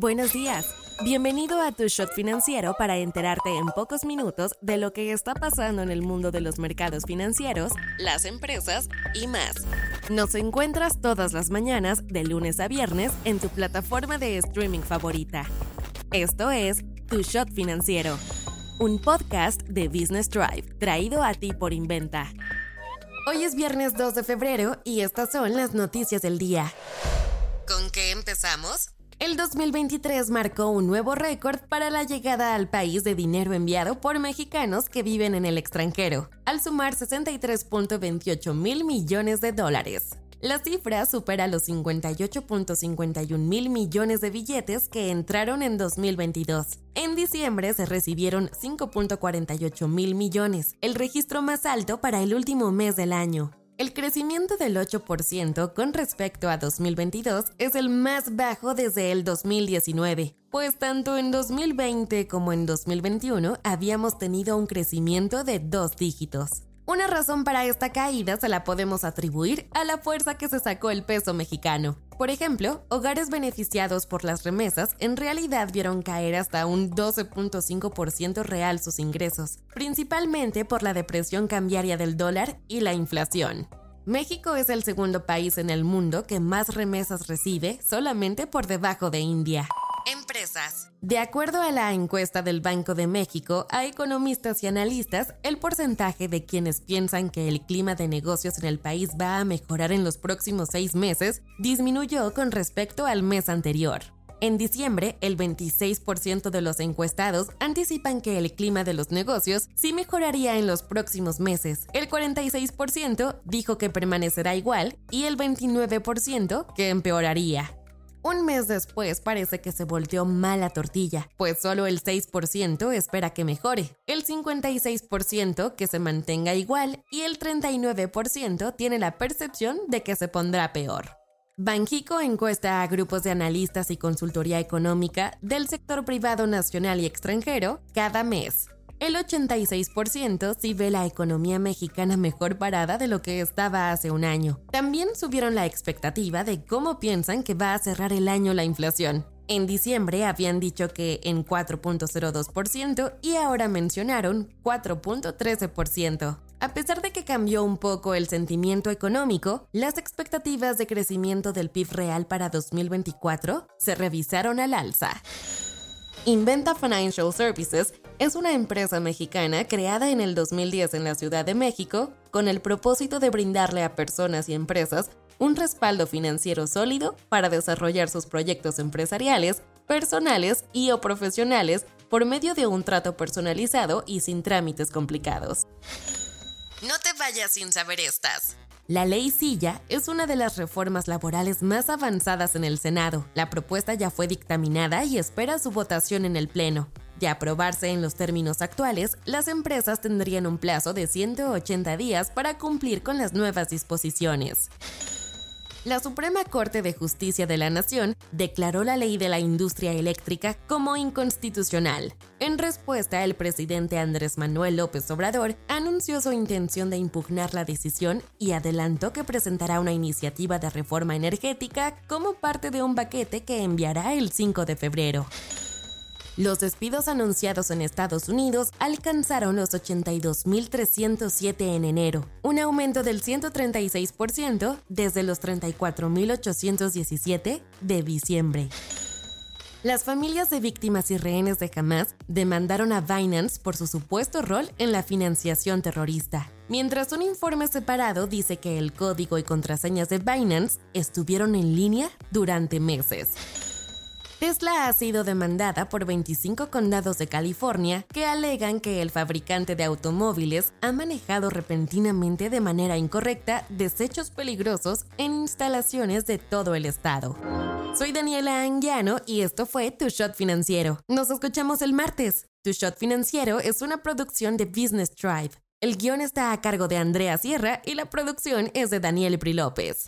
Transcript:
Buenos días. Bienvenido a tu shot financiero para enterarte en pocos minutos de lo que está pasando en el mundo de los mercados financieros, las empresas y más. Nos encuentras todas las mañanas de lunes a viernes en tu plataforma de streaming favorita. Esto es Tu Shot Financiero, un podcast de Business Drive traído a ti por Inventa. Hoy es viernes 2 de febrero y estas son las noticias del día. ¿Con qué empezamos? El 2023 marcó un nuevo récord para la llegada al país de dinero enviado por mexicanos que viven en el extranjero, al sumar 63.28 mil millones de dólares. La cifra supera los 58.51 mil millones de billetes que entraron en 2022. En diciembre se recibieron 5.48 mil millones, el registro más alto para el último mes del año. El crecimiento del 8% con respecto a 2022 es el más bajo desde el 2019, pues tanto en 2020 como en 2021 habíamos tenido un crecimiento de dos dígitos. Una razón para esta caída se la podemos atribuir a la fuerza que se sacó el peso mexicano. Por ejemplo, hogares beneficiados por las remesas en realidad vieron caer hasta un 12.5% real sus ingresos, principalmente por la depresión cambiaria del dólar y la inflación. México es el segundo país en el mundo que más remesas recibe, solamente por debajo de India. De acuerdo a la encuesta del Banco de México, a economistas y analistas, el porcentaje de quienes piensan que el clima de negocios en el país va a mejorar en los próximos seis meses disminuyó con respecto al mes anterior. En diciembre, el 26% de los encuestados anticipan que el clima de los negocios sí mejoraría en los próximos meses. El 46% dijo que permanecerá igual y el 29% que empeoraría. Un mes después parece que se volteó mala tortilla, pues solo el 6% espera que mejore, el 56% que se mantenga igual y el 39% tiene la percepción de que se pondrá peor. Banjico encuesta a grupos de analistas y consultoría económica del sector privado nacional y extranjero cada mes. El 86% sí ve la economía mexicana mejor parada de lo que estaba hace un año. También subieron la expectativa de cómo piensan que va a cerrar el año la inflación. En diciembre habían dicho que en 4.02% y ahora mencionaron 4.13%. A pesar de que cambió un poco el sentimiento económico, las expectativas de crecimiento del PIB real para 2024 se revisaron al alza. Inventa Financial Services es una empresa mexicana creada en el 2010 en la Ciudad de México con el propósito de brindarle a personas y empresas un respaldo financiero sólido para desarrollar sus proyectos empresariales, personales y o profesionales por medio de un trato personalizado y sin trámites complicados. No te vayas sin saber estas. La ley Silla es una de las reformas laborales más avanzadas en el Senado. La propuesta ya fue dictaminada y espera su votación en el Pleno. De aprobarse en los términos actuales, las empresas tendrían un plazo de 180 días para cumplir con las nuevas disposiciones la Suprema Corte de Justicia de la Nación declaró la ley de la industria eléctrica como inconstitucional. En respuesta, el presidente Andrés Manuel López Obrador anunció su intención de impugnar la decisión y adelantó que presentará una iniciativa de reforma energética como parte de un paquete que enviará el 5 de febrero. Los despidos anunciados en Estados Unidos alcanzaron los 82.307 en enero, un aumento del 136% desde los 34.817 de diciembre. Las familias de víctimas y rehenes de Hamas demandaron a Binance por su supuesto rol en la financiación terrorista, mientras un informe separado dice que el código y contraseñas de Binance estuvieron en línea durante meses. Tesla ha sido demandada por 25 condados de California que alegan que el fabricante de automóviles ha manejado repentinamente de manera incorrecta desechos peligrosos en instalaciones de todo el estado. Soy Daniela Anguiano y esto fue Tu Shot Financiero. Nos escuchamos el martes. Tu Shot Financiero es una producción de Business Tribe. El guion está a cargo de Andrea Sierra y la producción es de Daniel Pri López.